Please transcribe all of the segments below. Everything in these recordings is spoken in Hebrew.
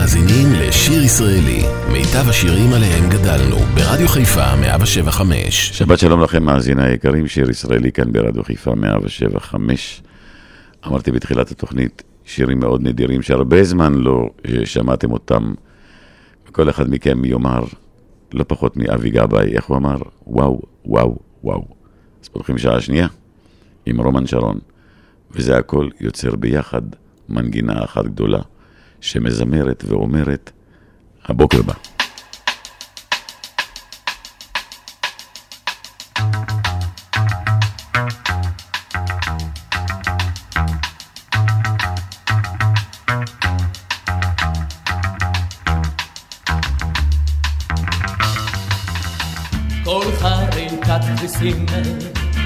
מאזינים לשיר ישראלי, מיטב השירים עליהם גדלנו, ברדיו חיפה 175. שבת שלום לכם, מאזיני היקרים, שיר ישראלי כאן ברדיו חיפה 175. אמרתי בתחילת התוכנית, שירים מאוד נדירים שהרבה זמן לא אה, שמעתם אותם. כל אחד מכם יאמר, לא פחות מאבי גבאי, איך הוא אמר? וואו, וואו, וואו. אז פותחים שעה שנייה עם רומן שרון, וזה הכל יוצר ביחד מנגינה אחת גדולה. שמזמרת ואומרת, הבוקר בא.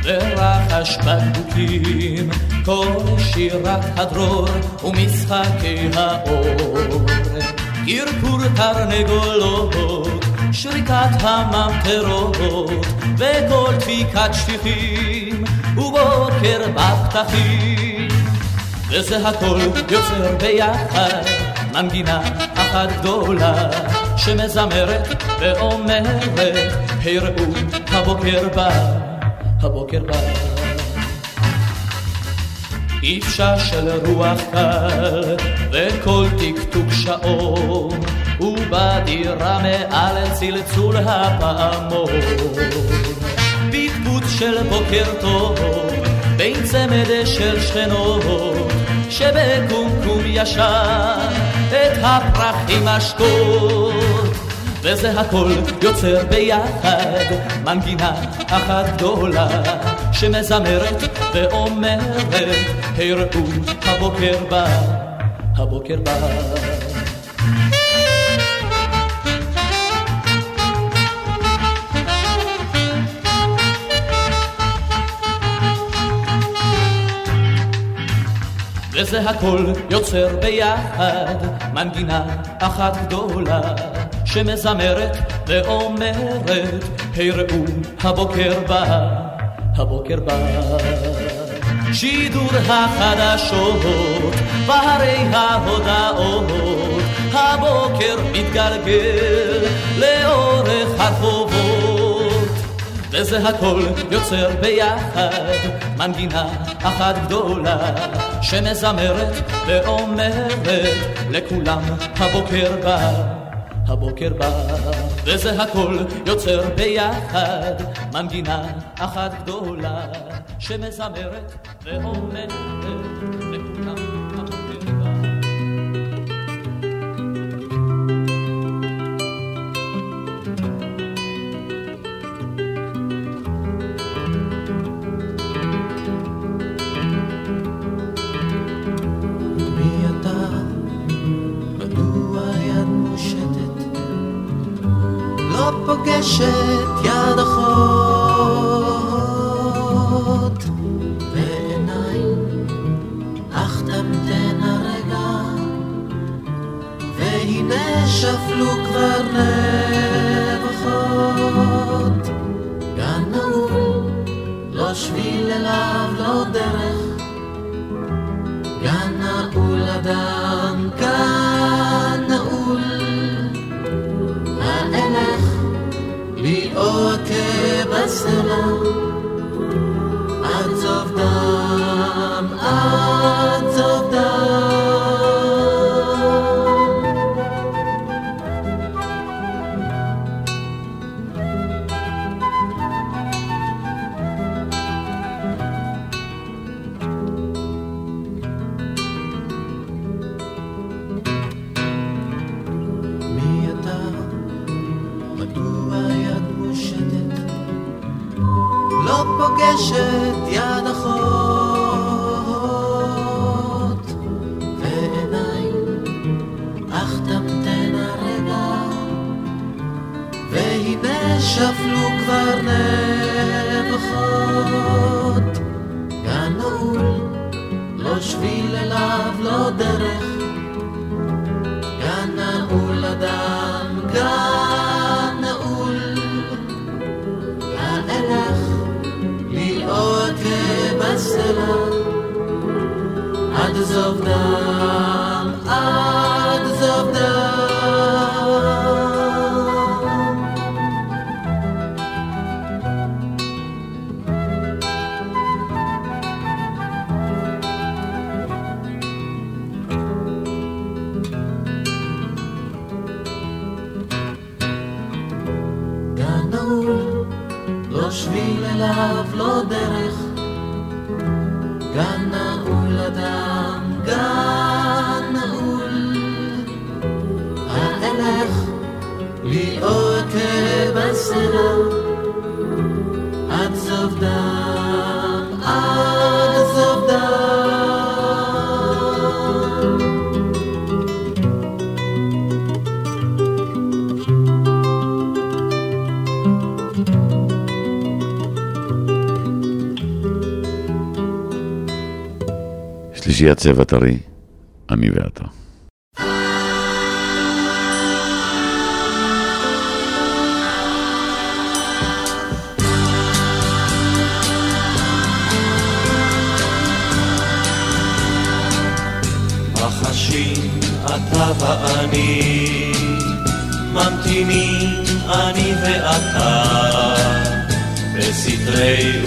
ורחש בקבוקים, כל שירת הדרור ומשחקי האור. קרקור תרנגולות, שריקת הממטרות, וכל דפיקת שטיחים, ובוקר בפתחים. וזה הכל יוצר ביחד מנגינה אחת גדולה שמזמרת ואומרת, הראו הבוקר בא. הבוקר בא. איפשה של רוח קל, וכל טקטוק שעון, ובדירה מעל צלצול הפעמון. פטפוט של בוקר טוב, בין צמד של שכנות, שבקומקום ישר את הפרחים אשקות. וזה הכל יוצר ביחד מנגינה אחת גדולה שמזמרת ואומרת הראו הבוקר בא, הבוקר בא. וזה הכל יוצר ביחד מנגינה אחת גדולה שמזמרת ואומרת, הראו הבוקר בא, הבוקר בא. שידור החדשות, בהרי ההודעות, הבוקר מתגלגל לאורך הרחובות. וזה הכל יוצר ביחד מנגינה אחת גדולה שמזמרת ואומרת לכולם הבוקר בא. הבוקר בא, וזה הכל יוצר ביחד מנגינה אחת גדולה שמזמרת ואומרת פוגשת יד אחות. ועיניים, אך תמתן הרגע, והנה שפלו כבר נבחות. גן נעול, לא שביל אליו, לא דרך, להיות בסלע, עד סוף דם, עד סוף דם. שלישיית צבע טרי, אני ואתה. ואני, ממתינים אני ואתה, בסתרי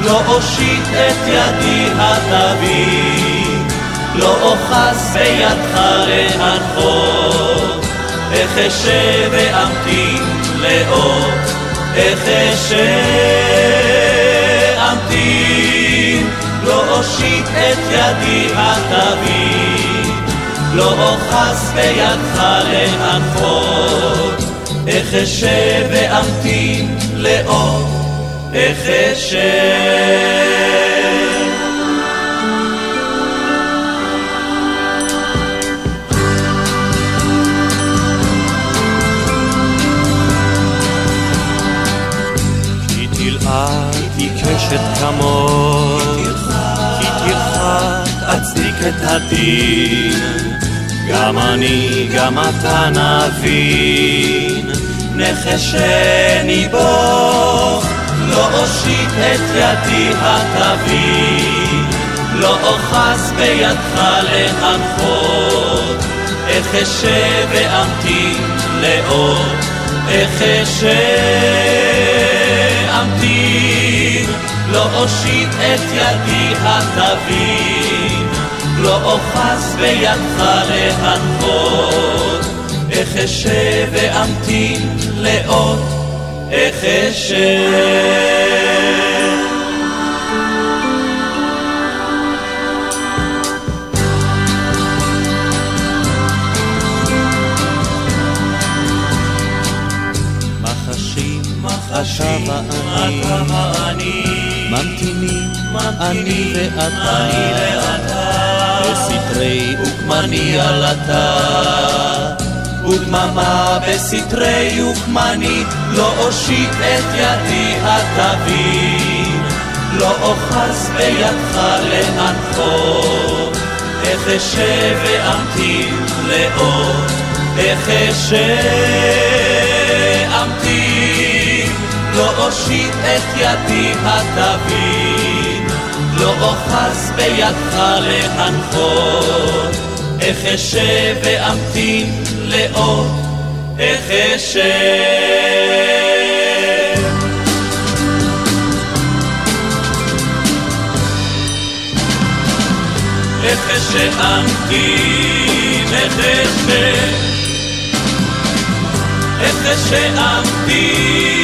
לא אושיט את ידי התביא, לא אוחז בידך להנחות, אשב ואמתין לאות, לא אושיט את ידי התביא, לא אוחז בידך להנחות, איך אשב ואמתין לאות, איך אשב. תלעד עיקשת כמות, כי תרחק אצדיק את הדין, גם אני, גם אתה נבין, נחשני בו, לא אושיט את ידי התביא, לא אוחז בידך להנחות, איך אשב ואמתין לאות, איך אשאמתין, לא אושיט את ידי התבין, לא אוחז בידך להנחות, איך אשב ואמתין לאות, איך אשב. מחשים, אתה ואני, ממתינים, אני ואתה, בסתרי וקמני עלתה, ודממה בסתרי וקמני, לא אושיט את ידי התבין, לא אוחז בידך להנחות, איך אשב ואמתין לאות, איך אשאמתין, לא אושיט את ידי התבין, לא אוחז בידך להנחות, איך אשב ואמתין לאות, איך אשב. איך אשאמתין, איך אשב איך אשאמתין,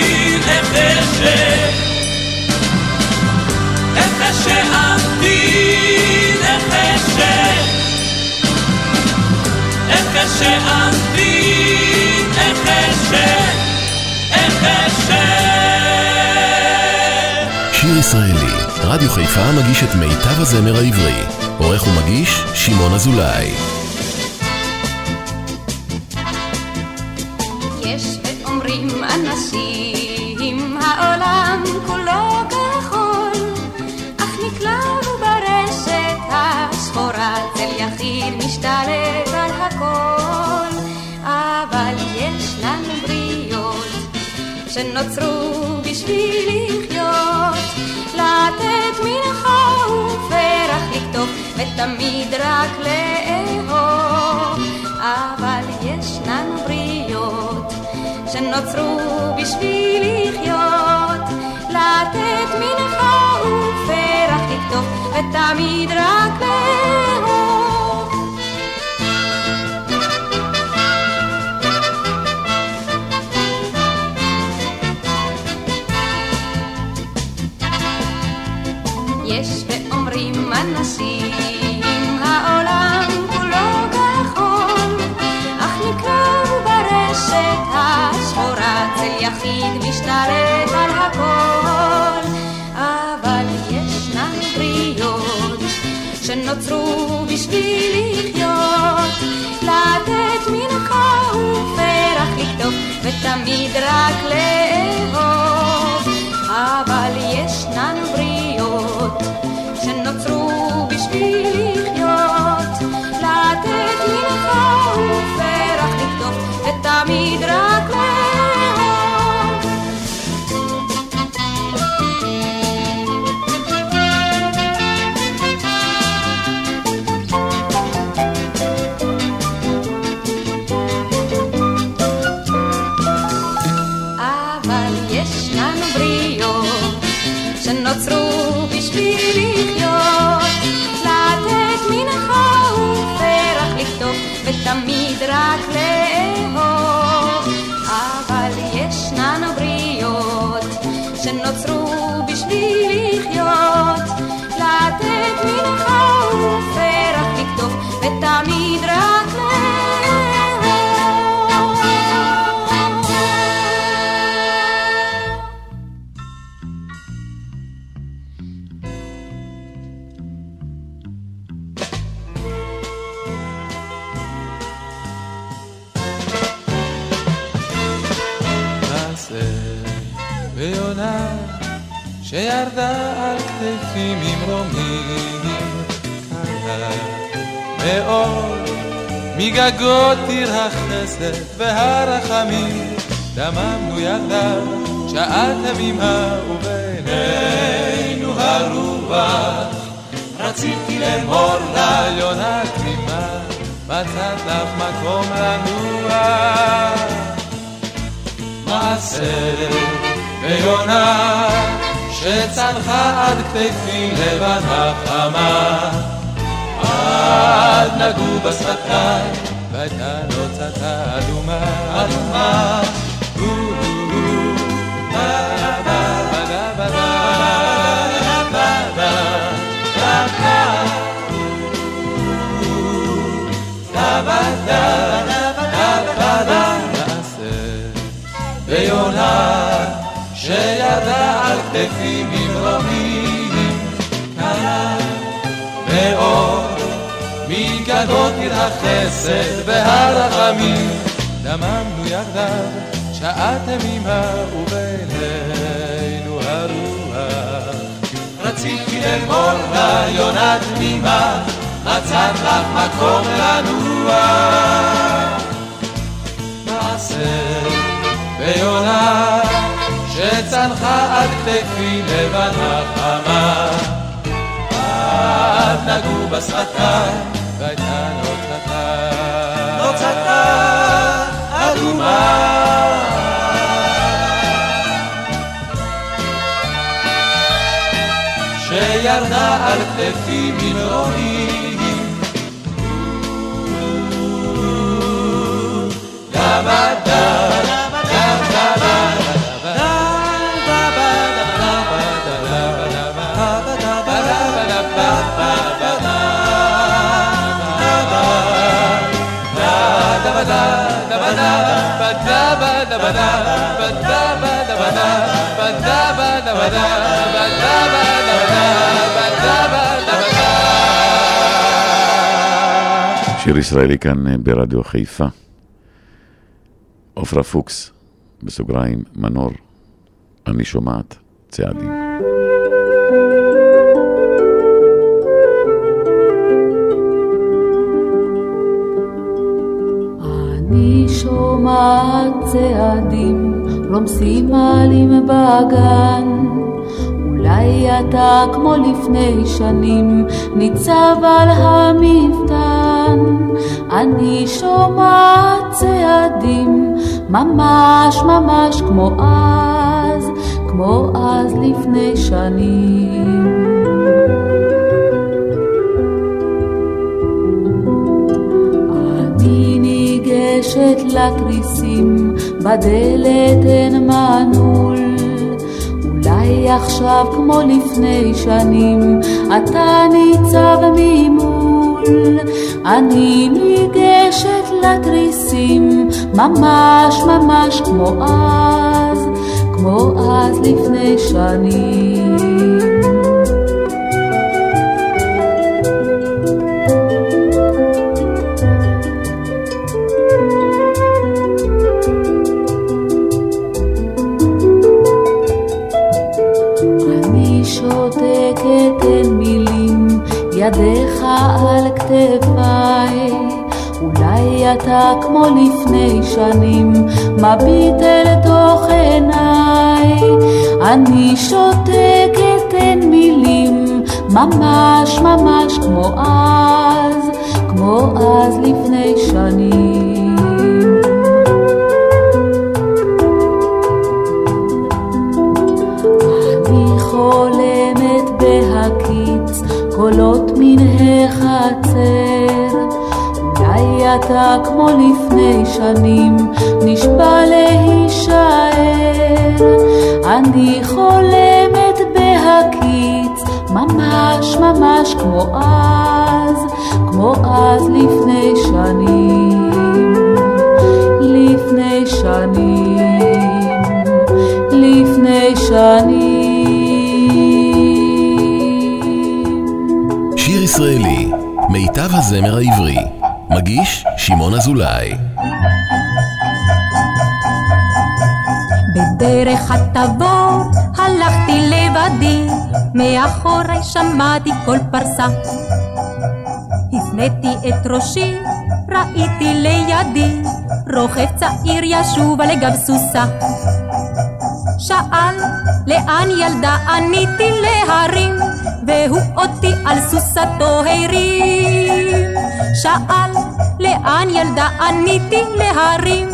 שיר ישראלי, רדיו חיפה מגיש את מיטב הזמר העברי. עורך ומגיש, שמעון אזולאי. שנוצרו בשביל ותמיד רק לאהוב. אבל ישנן בריות שנוצרו בשביל לחיות, לתת מנחה ופרח לקטוף, ותמיד רק לאהוב. ותמיד רק לאהוב. החסד והרחמים דממנו יחדיו שעה תמימה ובינינו הרוח רציתי לאמור לה יונה תמימה מצאת לך מקום לנוע מעשה ויונה שצנחה עד כתפי לבנה חמה. עד נגעו בשפתיים והייתה נוצתה אדומה מגגות עיר החסד והרחמים. דממנו יחדיו שעה תמימה ובינינו הרוח. רציתי לאמור לה יונה תמימה מצאת לך מקום לנוע. מעשה ויונה שצנחה עד כתפי לבנה חמה. עד נגעו בשפתיים שירדה על כתפי ממרומים שיר ישראלי כאן אה, ברדיו חיפה. עופרה פוקס, בסוגריים, מנור, אני שומעת צעדים. אני שומעת צעדים רומסים עלים בגן אולי אתה כמו לפני שנים ניצב על המפתן. אני שומעת צעדים ממש ממש כמו אז כמו אז לפני שנים ניגשת לתריסים, בדלת אין. אולי אולי עכשיו כמו לפני שנים, אתה ניצב ממול, אני ניגשת לתריסים, ממש ממש כמו אז, כמו אז לפני שנים. ידיך על כתפיי, אולי אתה כמו לפני שנים, מביט אל תוך עיניי. אני שותקת אין מילים, ממש ממש כמו אז, כמו אז לפני שנים. קולות מן החצר. אולי אתה כמו לפני שנים, נשבע להישאר. אני חולמת בהקיץ, ממש ממש כמו אז, כמו אז לפני שנים. לפני שנים, לפני שנים. שיר ישראלי, מיטב הזמר העברי. מגיש שמעון אזולאי. בדרך הטבור הלכתי לבדי, מאחורי שמעתי כל פרסה. הפניתי את ראשי, ראיתי לידי, רוכב צעיר ישוב על גב סוסה. שאל, לאן ילדה? עניתי להרים, והוא אותי על סוסתו הרים. שאל, לאן ילדה? עניתי להרים,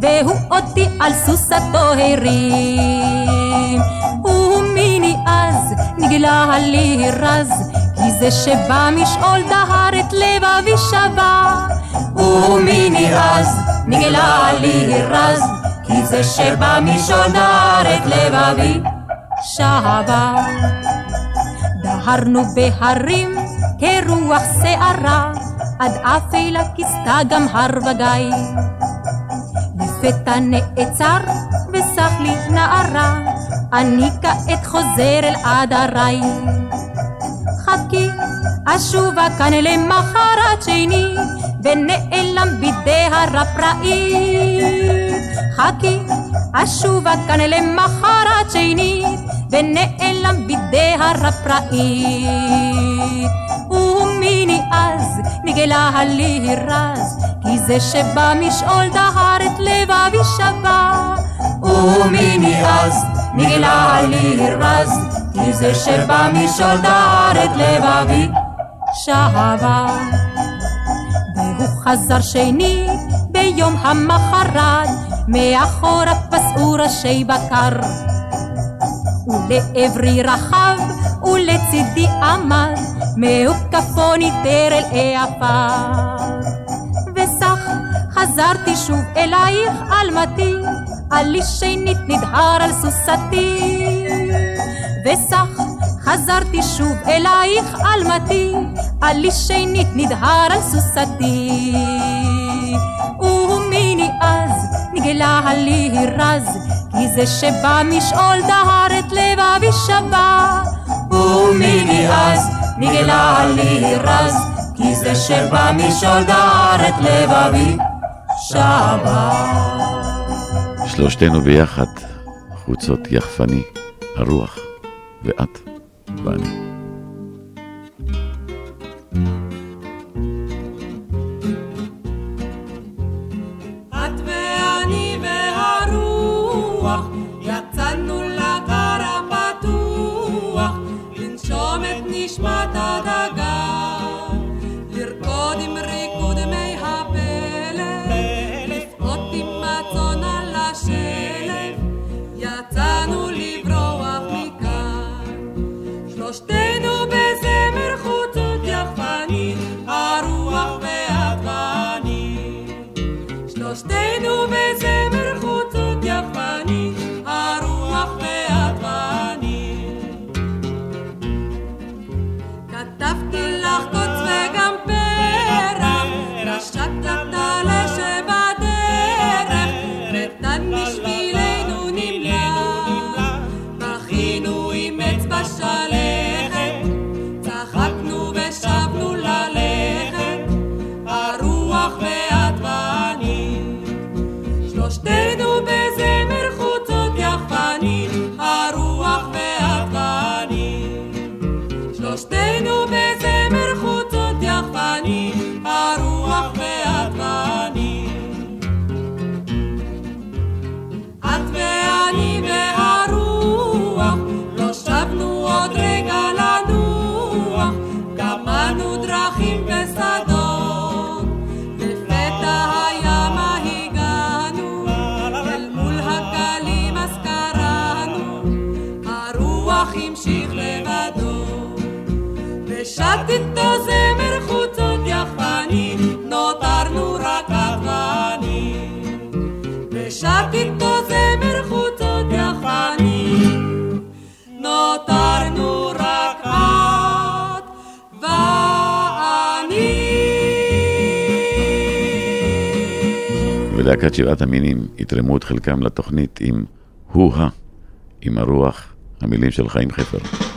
והוא אותי על סוסתו הרים. ומיני אז נגלה לי רז, כי זה שבא משאול דהר את לבבי שבה. ומיני אז נגלה לי רז, כי זה שבא משאול דהר את לבבי שבה. דהרנו בהרים כרוח שערה, עד אפלה כיסתה גם הר וגיא. לפתע נעצר וסח לי נערה, אני כעת חוזר אל עדריי. חכי, אשובה כאן למחרת שני, ונעלם בידי הפראי. חכי, אשובה כאן למחרת שני, ונעלם בידי הפראי. ומיני אז נגלה לי רז, כי זה שבא משאול דהר את לבבי שבה. ומיני אז נגלה לי רז, כי זה שבא משאול דהר את לבבי שבה. והוא חזר שני ביום המחרת, מאחוריו פסעו ראשי בקר. ולעברי רחב ולצידי עמד, מהוקפו ניטר אל העפר. וסך חזרתי שוב אלייך אלמתי, עלי שנית נדהר על סוסתי. וסך חזרתי שוב אלייך אלמתי, עלי שנית נדהר על סוסתי. ומיני אז נגלה לי רז, כי זה שבא משאול דהר את לבבי שבה. ומיני אז נגלה לי רז, כי זה שבא משאול דהר את לבבי שבה. שלושתנו ביחד, חוצות יחפני, הרוח, ואת ואני. ולהקת שירת המינים יתרמו את חלקם לתוכנית עם הוא-ה, עם הרוח, המילים של חיים חפר.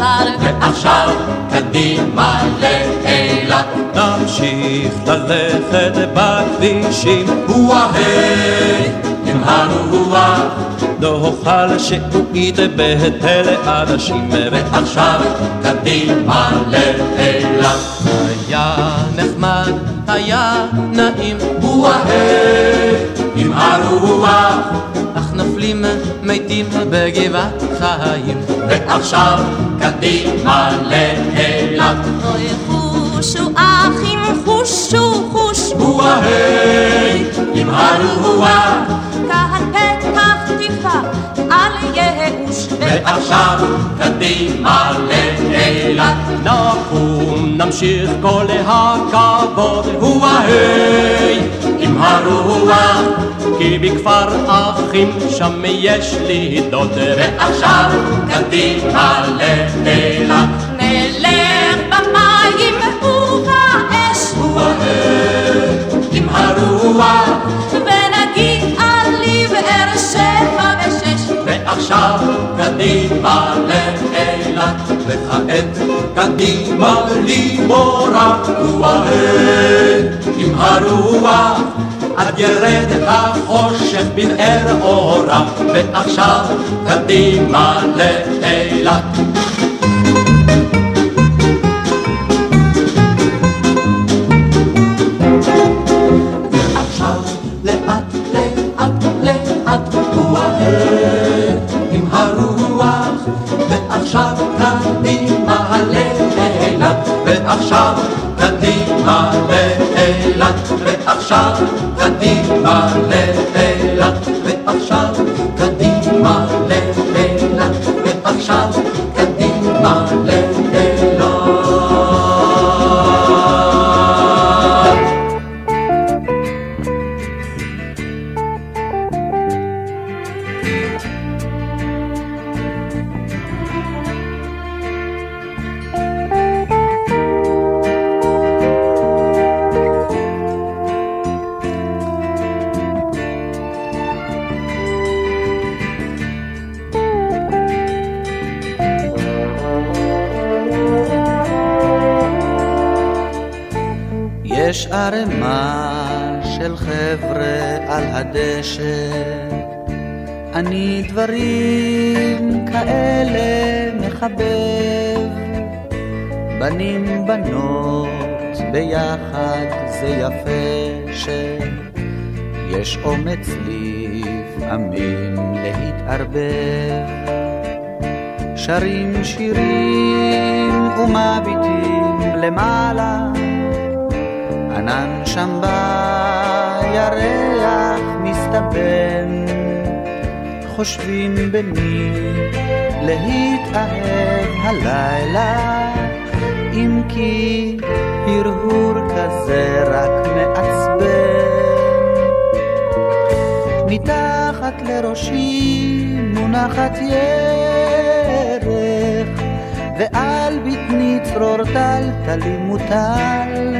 בשר. ועכשיו קדימה לאילת. נמשיך ללכת בכבישים, הוא ההי עם הרוח, נאכל שעועית בהיטל אנשים, ועכשיו קדימה לאילת. היה נחמד, היה נעים, הוא ההי עם הרוח, נופלים מתים בגבעת חיים. ועכשיו קדימה לאילת. אוי חושו אחים חושו חוש, הוא ההי עם הרוח, כאן פתח תקווה על ייאוש. ועכשיו קדימה לאילת. נקום נמשיך כל הכבוד, הוא ההי עם הרוח, כי בכפר אחים שם יש לי דוד. ועכשיו קדימה לאילת. נלך במים ובאש, ההי עם הרוח, ושש. ועכשיו קדימה לאילת. וכעת קדימה הוא ההי עם הרוח. עד ירד החושך בבאר אורה, ועכשיו קדימה לאילת. ועכשיו קדימה אומץ לפעמים להתערבב. שרים שירים ומביטים למעלה ענן שם בירח מסתבן, חושבים במי להתאהב הלילה, אם כי הרהור כזה רק מעצבן. מתחת לראשי מונחת ירך, ועל בטני צרור טלטלי מוטל.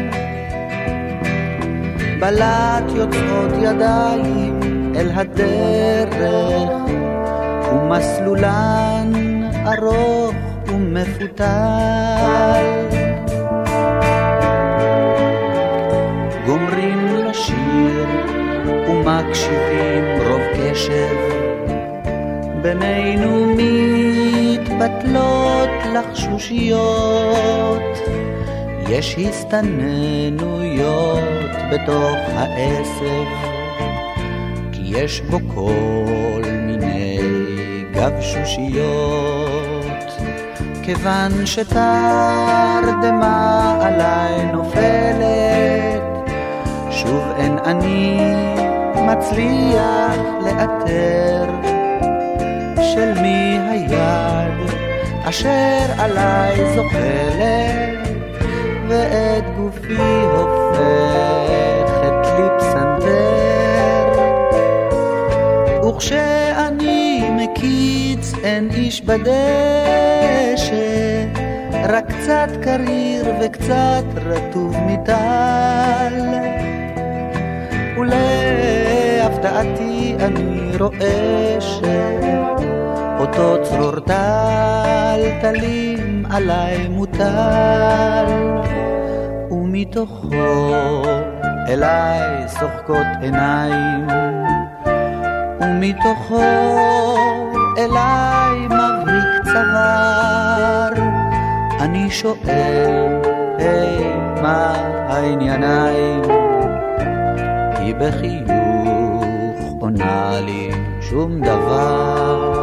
בלט יוצאות ידיים אל הדרך, ומסלולן ארוך ומפותל. ומקשיבים רוב קשב, בינינו מתבטלות לחשושיות, יש הסתננויות בתוך העשב, כי יש בו כל מיני גבשושיות, כיוון שתרדמה עליי נופלת, שוב אין אני מצליח לאתר של מי היד אשר עליי זוחלת ואת גופי הופכת לי פסנתר. וכשאני מקיץ אין איש בדשא רק קצת קריר וקצת רטוב מטל ולהפתעתי אני רואה שאותו צרור טלטלים עליי מוטל. ומתוכו אליי שוחקות עיניים. ומתוכו אליי מבריק צוואר. אני שואל, היי, מה הענייניים? היא בחיוך עונה לי שום דבר.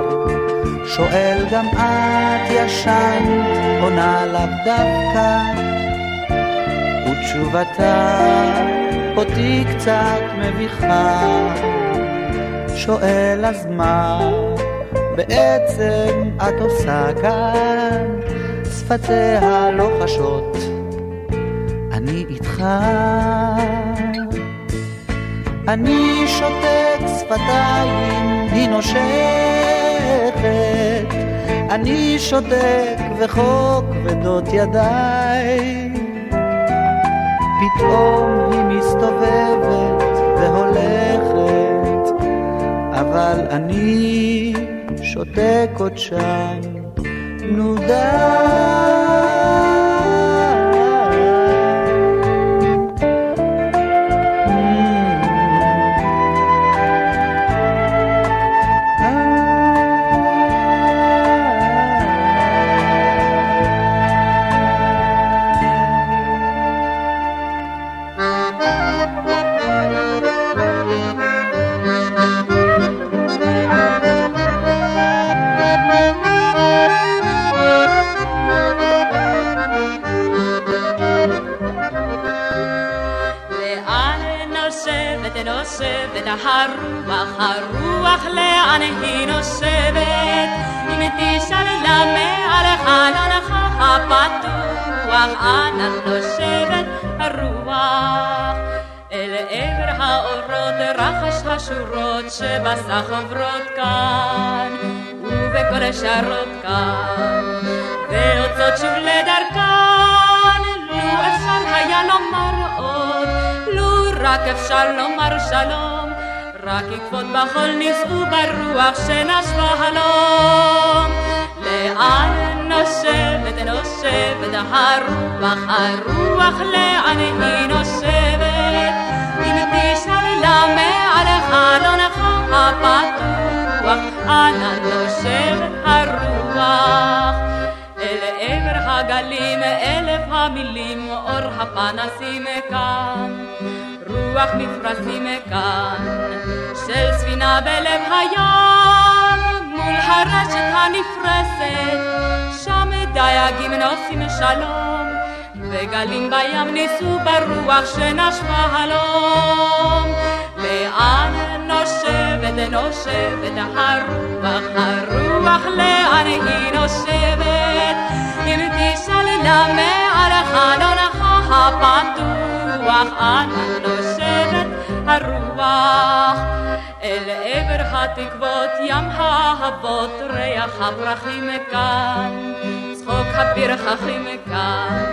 שואל גם את ישנת, עונה לאו דווקא, ותשובתה אותי קצת מביכה. שואל אז מה בעצם את עושה כאן? שפתיה לוחשות, אני איתך. אני שותק שפתיים, היא נושכת. אני שותק וחוק כבדות ידיי. פתאום היא מסתובבת והולכת, אבל אני שותק עוד שם. נו לאן נושבת הרוח, הרוח לאן היא נושבת? אם תשאל למה על חלונך הפתוח, אנה נושבת הרוח? אל עבר האורות רחש השורות שבסך עוברות כאן, ובכל שרות כאן, ויוצאות שוב לדרכן, לו אפשר היה לומר עוד, רק אפשר לומר שלום, רק עקבות בחול נישאו ברוח שנשבה הלום. לאן נושבת נושבת הרוח, הרוח לאן היא נושבת? אם תשאל למה על חלונך הפתוח, אנה נושבת הרוח? הגלים אלף המילים, אור הפנסים כאן, רוח מפרשים כאן, של ספינה בלב הים, מול הרשת הנפרסת, שם דייגים נוסעים שלום, וגלים בים ניסו ברוח שנשבה הלום. לאן נושבת נושבת הרוח, הרוח לאן היא נושבת? אם תשאל למה על חלונך הפתוח, אנה נושבת הרוח? אל עבר התקוות, ים האהבות, ריח הפרחים כאן, צחוק הפרחחים כאן,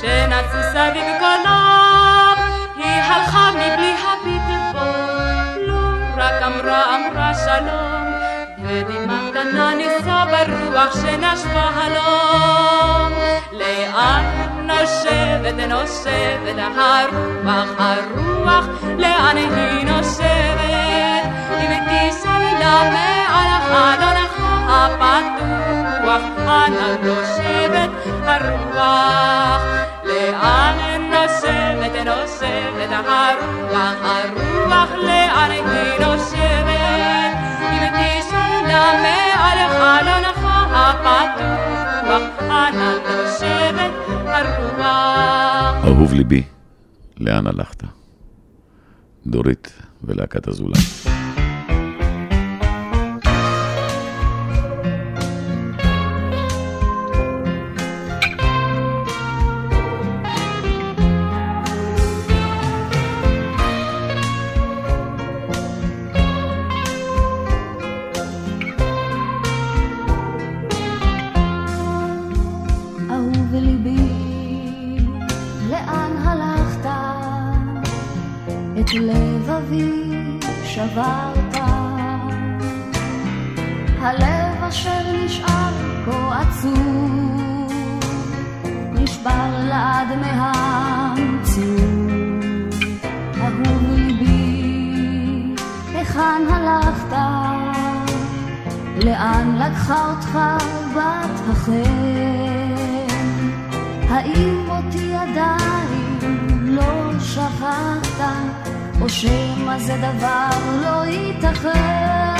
שנצו סביב קולם, היא הלכה מבלי הביט בו, לו רק אמרה אמרה שלום, ודיממת קטנה נישא ברוח שנשבה הלום. לאן נושבת נושבת הרוח הרוח לאן היא נושבת? אם תישא לה מעל חלונך הפתוח אנה נושבת הרוח. לאן נושבת נושבת הרוח הרוח לאן היא נושבת? אם תישא לה מעל חלונך הפתוח אהוב ליבי, לאן הלכת? דורית ולהקת אזולאי. לאן לקחה אותך בת החן? האם אותי עדיין לא שכחת, או שמא זה דבר לא ייתכן?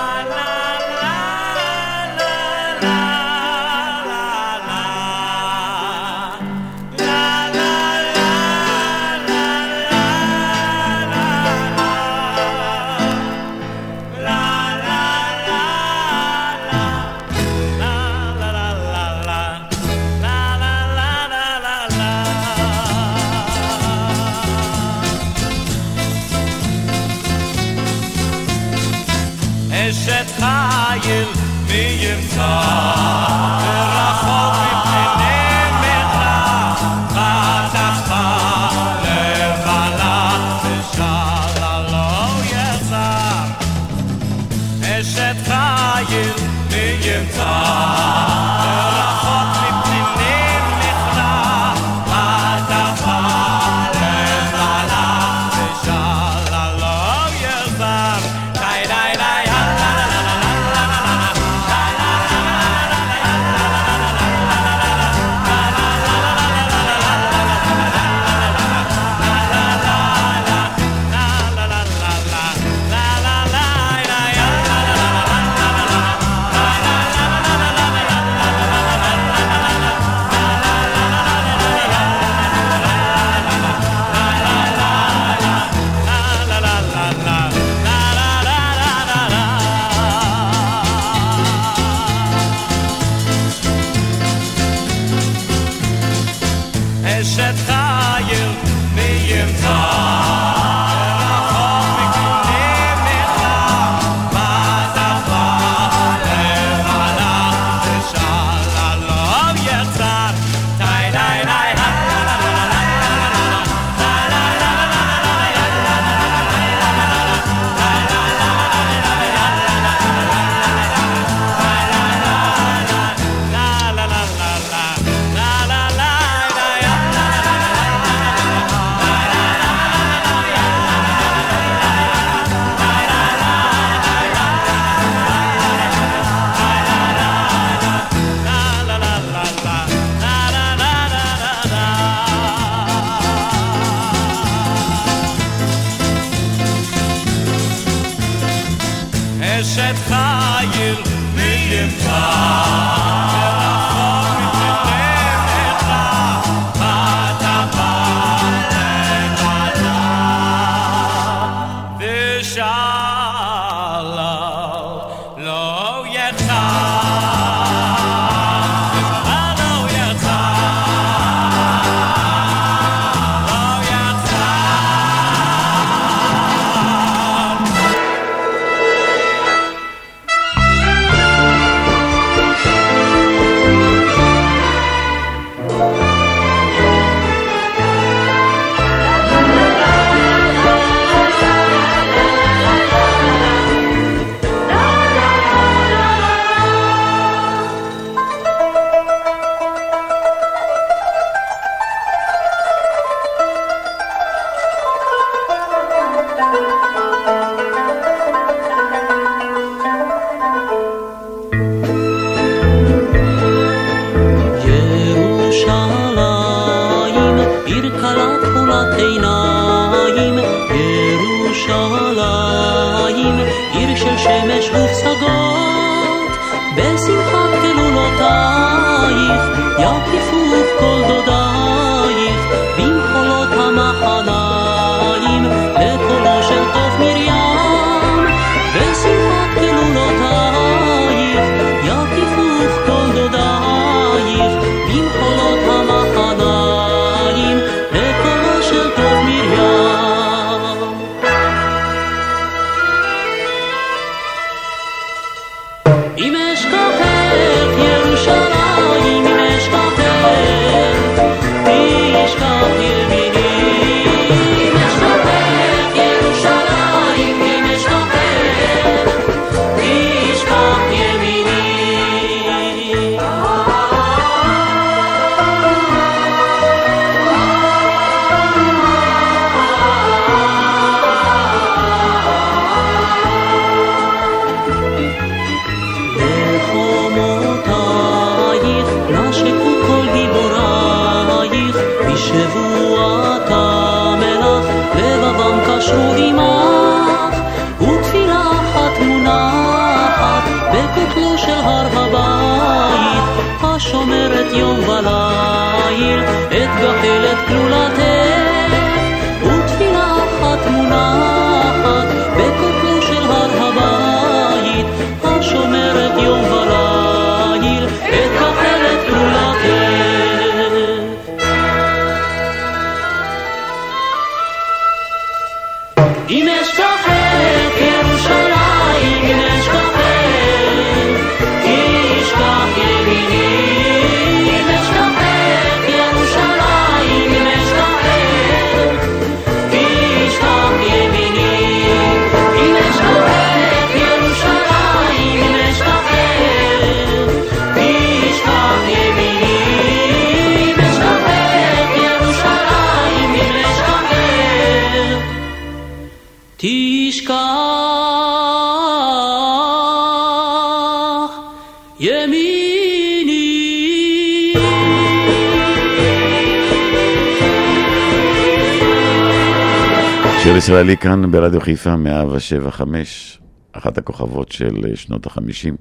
ישראלי כאן ברדיו חיפה, 175, אחת הכוכבות של אה, שנות החמישים,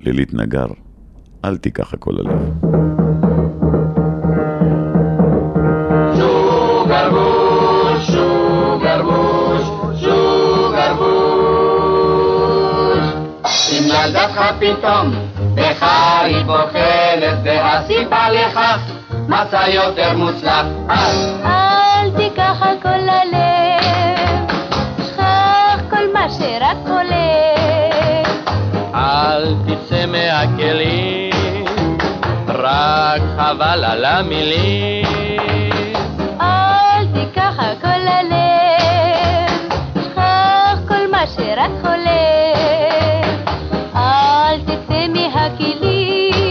לילית נגר, אל תיקח הכל הלב. ילדתך פתאום, בך היא בוחלת, והסיבה לכך, מצא יותר מוצלח. אז חבל על המילים. אל תיקח הכל ללב, שכח כל מה שרק חולף. אל תצא מהכלים,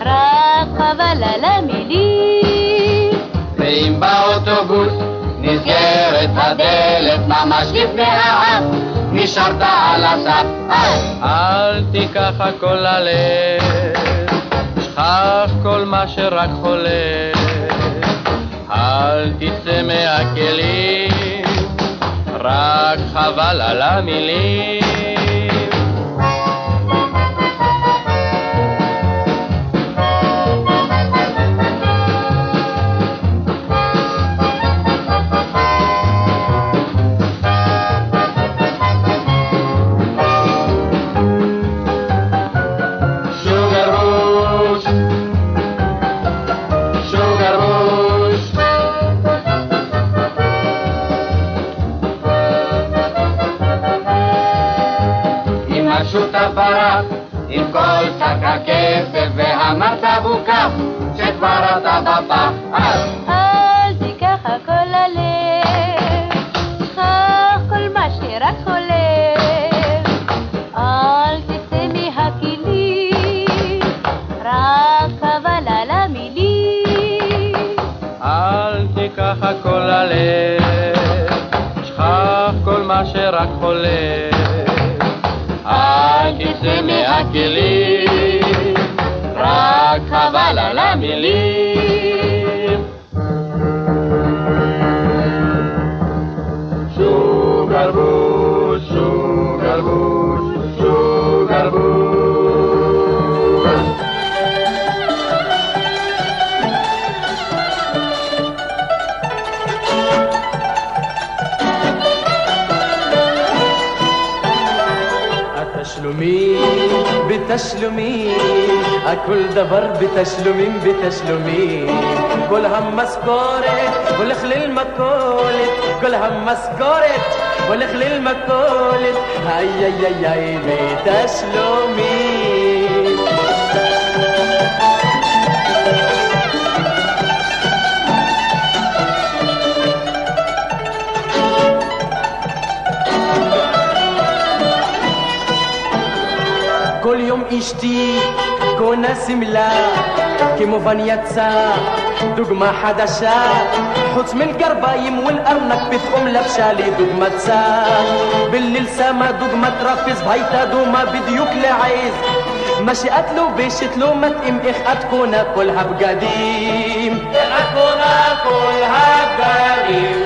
רק חבל על המילים. ואם באוטובוס נסגרת הדלת ממש לפני העם, נשארת על הסף. אל תיקח הכל ללב. בכך כל מה שרק חולה. אל תצא מהכלים, רק חבל על המילים. שותף ברק, עם כל שק הכסף והמצב הוא כך, שכבר אתה בפח. אז אל תיקח הכל ללב, שכח כל מה שרק חולף. אל תצא מהכלים, רק חבל על המילים. אל תיקח הכל ללב, שכח כל מה שרק חולף. תצא מהכלים, רק חבל על המילים. בתשלומים, הכל דבר בתשלומים בתשלומים. כל המשכורת הולך למכולת, כל המשכורת הולך למכולת, איי איי איי איי בתשלומים. כל إشتي كونا سملة كيمو ما دوغما حداشا حط من القربايم والارنك بيتهم لبشالي دوغما تسا. بالليل سما دوغما ترافز بهيتا دوما بديوك لعيز ماشي قتلو بيشتلو ما تقيم إخ أتكونا كلها بقديم أتكونا كلها بقديم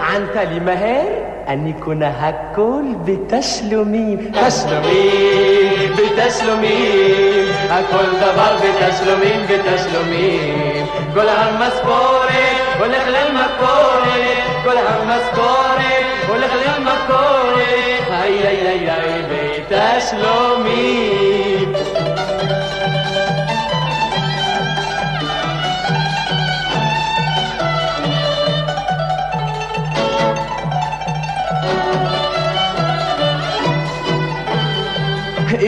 عن تالي مهير؟ ענתה לי מהר, אני קונה הכל בתשלומים. תשלומים, בתשלומים, הכל דבר בתשלומים, בתשלומים. כל המשכורת הולך למכולת, כל המשכורת הולך למכולת. איי איי איי איי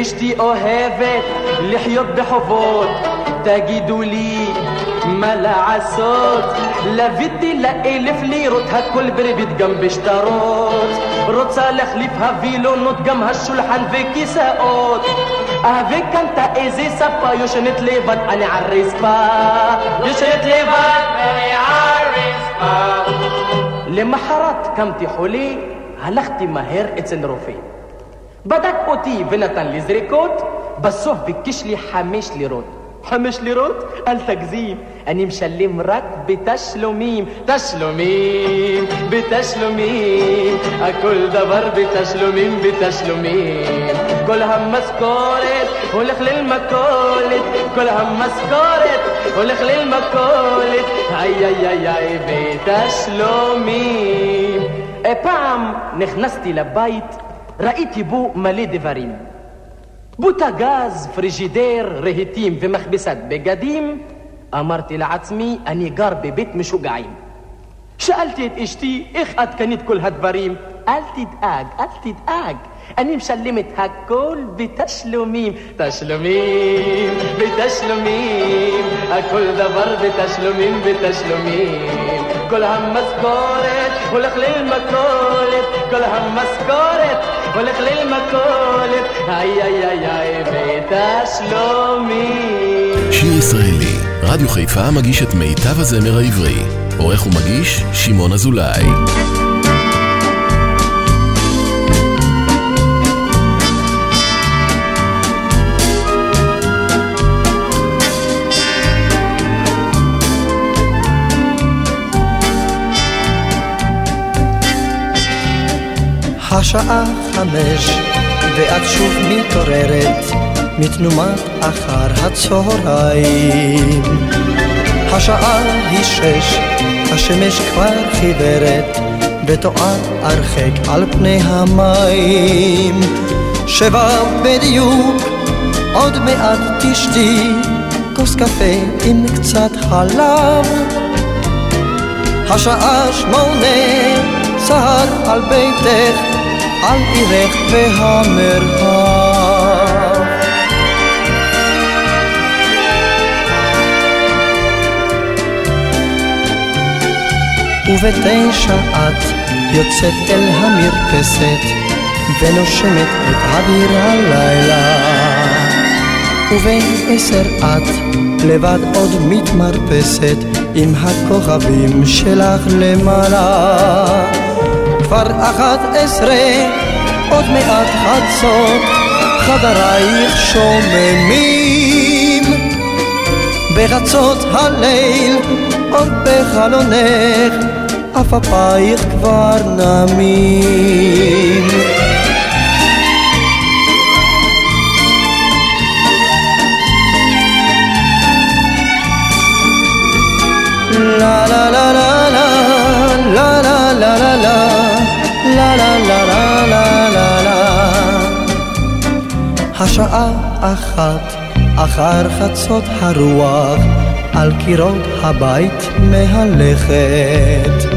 אשתי אוהבת לחיות בחובות, תגידו לי מה לעשות? לוויתי לאלף לירות, הכל בריבית גם בשטרות. רוצה להחליף הווילונות, גם השולחן וכיסאות. וקנתה איזה ספה, יושנת לבד, אני על רצפה. יושנת לבד, ואני על רצפה. למחרת קמתי חולה, הלכתי מהר אצל רופא. בדק אותי ונתן לי זריקות, בסוף ביקש לי חמש לירות. חמש לירות? אל תגזים, אני משלם רק בתשלומים. תשלומים, בתשלומים, הכל דבר בתשלומים, בתשלומים. כל המשכורת הולך למכולת, כל המשכורת הולך למכולת, איי איי איי איי בתשלומים. אה, פעם נכנסתי לבית ראיתי בו מלא דברים. בוטגז, פריג'ידר, רהיטים ומכבסת בגדים. אמרתי לעצמי, אני גר בבית משוגעים. שאלתי את אשתי, איך את קנית כל הדברים? אל תדאג, אל תדאג. אני משלמת הכל בתשלומים. תשלומים, בתשלומים, הכל דבר בתשלומים, בתשלומים. כל המשכורת הולך למכולת, כל המשכורת הולך למכולת, איי איי איי איי בתשלומים. שיר ישראלי, רדיו חיפה מגיש את מיטב הזמר העברי. עורך ומגיש, שמעון אזולאי. השעה חמש, ואת שוב מתעוררת מתנומת אחר הצהריים. השעה היא שש, השמש כבר חיוורת, וטועה הרחק על פני המים. שבע בדיוק, עוד מעט תשתי כוס קפה עם קצת חלב. השעה שמונה, סהר על ביתך, על עירך והמרחב. ובתשע את יוצאת אל המרפסת ונושמת את אוויר הלילה. ובין עשר את לבד עוד מתמרפסת עם הכוכבים שלך למעלה. כבר אחת עשרה עוד מעט חצות חברייך שוממים. בחצות הליל עוד בחלונך עפעפייך כבר נמים השעה אחת אחר חצות הרוח על קירות הבית מהלכת.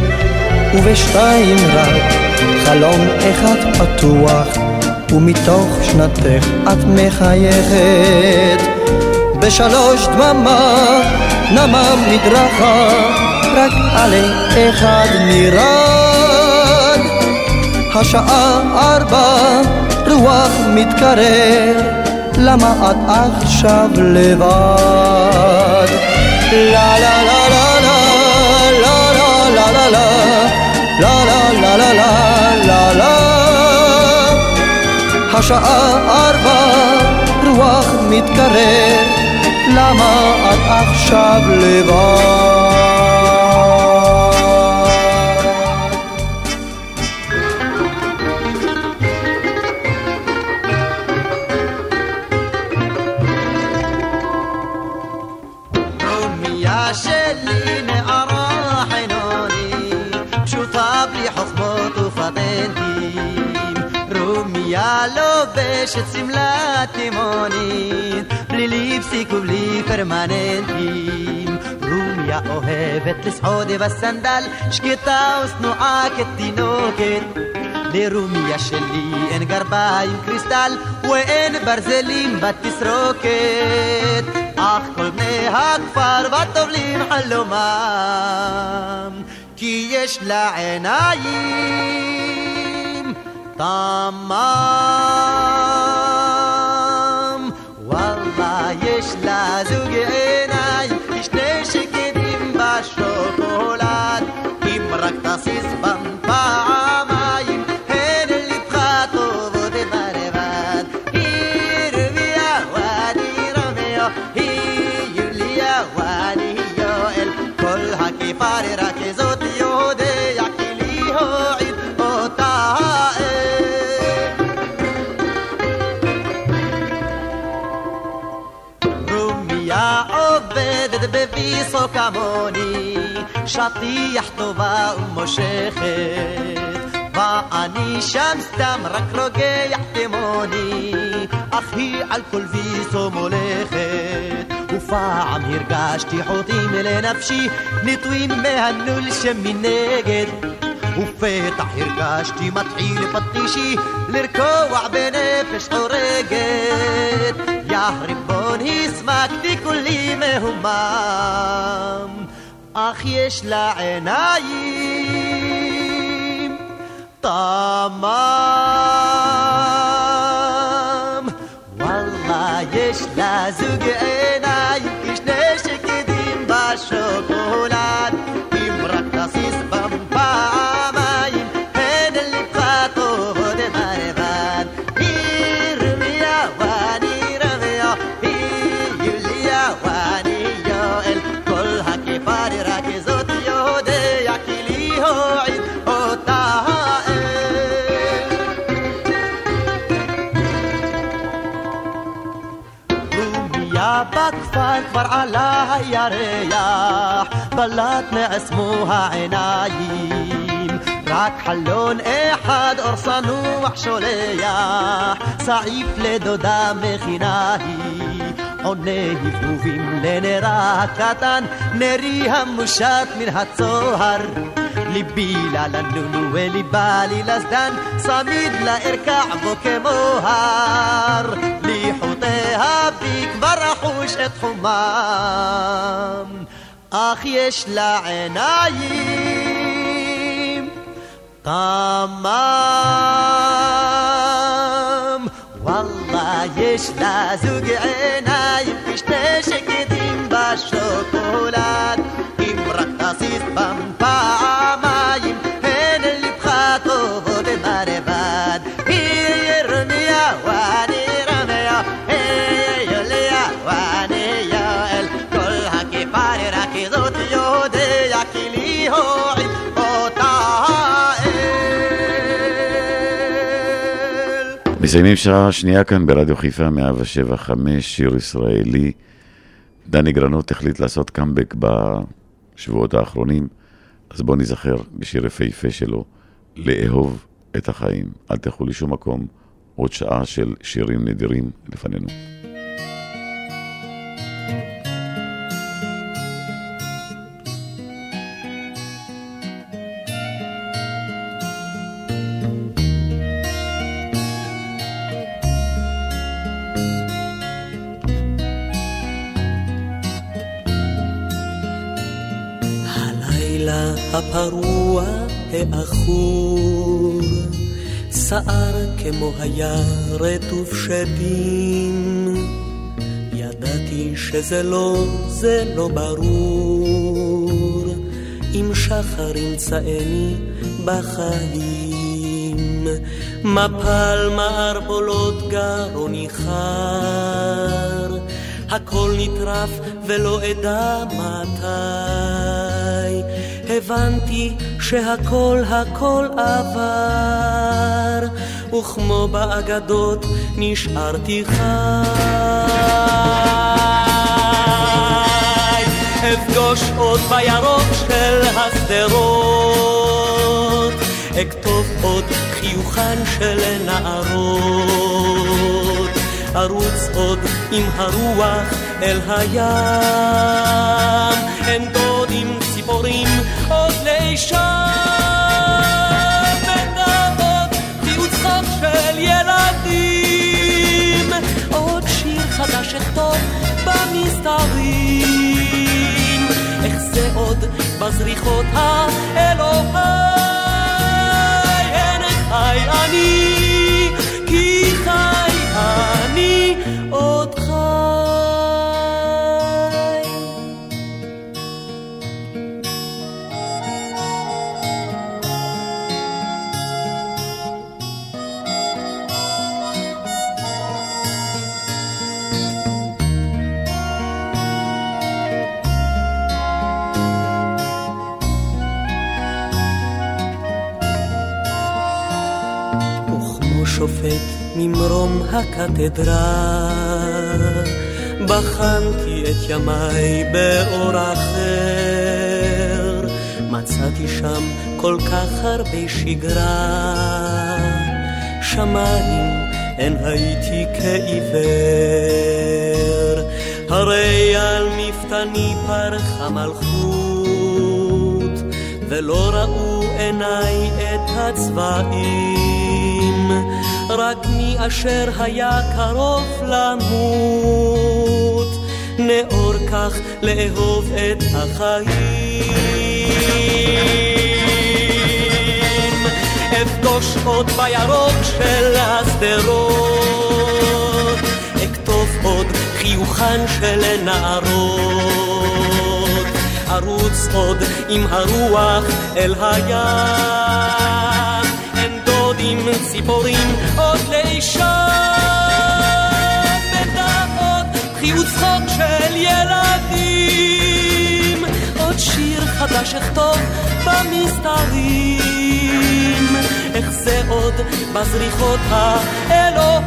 ובשתיים רק חלום אחד פתוח ומתוך שנתך את מחייכת. בשלוש דממה נמה מדרכה רק עלי אחד נרד השעה ארבע רוח מתקרר למה את עכשיו לבד? לה לה לה לה לה לה לה לה לה לה לה לה לה לה לה השעה ארבע רוח מתקרר למה את עכשיו לבד? לובשת שמלה תימונית, בלי ליפסיק ובלי פרמננטים. רומיה אוהבת לסחוד בסנדל, שקטה ושנואה כתינוקת. לרומיה שלי אין גרביים קריסטל ואין ברזלים בתסרוקת אך כל בני הכפר בטובלים חלומם כי יש לה עיניים تمام. والله يش لازوق عيناي يش نشكدين باشو كولاد إمرك تصيص שטיח טובה ומושכת. ואני שם סתם רק רוגע תימוני, אך היא על כל ויסו מולכת. ופעם הרגשתי חוטאים לנפשי, נטועים מהנול שמנגד. ופתח הרגשתי מתחיל פטישי לרקוע בנפש חורגת יא ריבון הסמקתי כולי מהומם אך יש לה עיניים. תמם בכפר כבר עלה הירח, בלט נעצמו העיניים. רק חלון אחד אור צנוח שולח, סעיף לדודה מכינה היא. עונה הבהובים לנרה הקטן, נרי המושט מן הצוהר. لبيلا ولي بالي لزدان. صميد لا إركع بوك موهار ليحوطيها بيك برحوش حمام. أخ يش لعنايم طمام والله يش لا زوج عنايم بشتشك تشكدين بشوكولات إمرك تصيص بمبار. מסיימים שעה שנייה כאן ברדיו חיפה 175, שיר ישראלי. דני גרנות החליט לעשות קאמבק בשבועות האחרונים, אז בואו ניזכר בשיר יפהפה שלו, לאהוב את החיים. אל תלכו לשום מקום, עוד שעה של שירים נדירים לפנינו. הלילה הפרוע העכור, שער כמו היה רטוב שדים. ידעתי שזה לא, זה לא ברור, אם שחר ימצאני בחיים. מפל מערבולות גרוני חר, הכל נטרף ולא אדע מתי. הבנתי שהכל הכל עבר, וכמו באגדות נשארתי חי. אפגוש עוד בירוק של השדרות, אכתוב עוד חיוכן של נערות, ארוץ עוד עם הרוח אל הים, אין דודים ציפורים בזריחות האלוהי, אין חי אני, וכמו שופט ממרום הקתדרה, בחנתי את ימיי באור אחר, מצאתי שם כל כך הרבה שגרה, שמיים אין הייתי כעיוור, הרי על מפתני פרחה מלכות, ולא ראו עיניי את הצבעים, רק מי אשר היה קרוב למות, נאור כך לאהוב את החיים. אפגוש עוד בירוק של השדרות, אכתוב עוד חיוכן של נערות, ארוץ עוד עם הרוח אל הים, ציפורים ושם מדעות חיו צחוק של ילדים. עוד שיר חדש אכתוב במסתרים. איך זה עוד בזריחות האלוהי?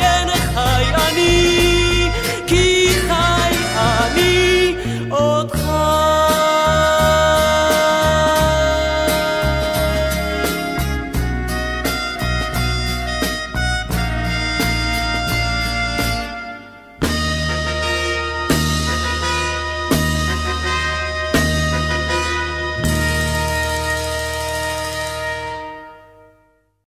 אין חי אני כי חי אני. עוד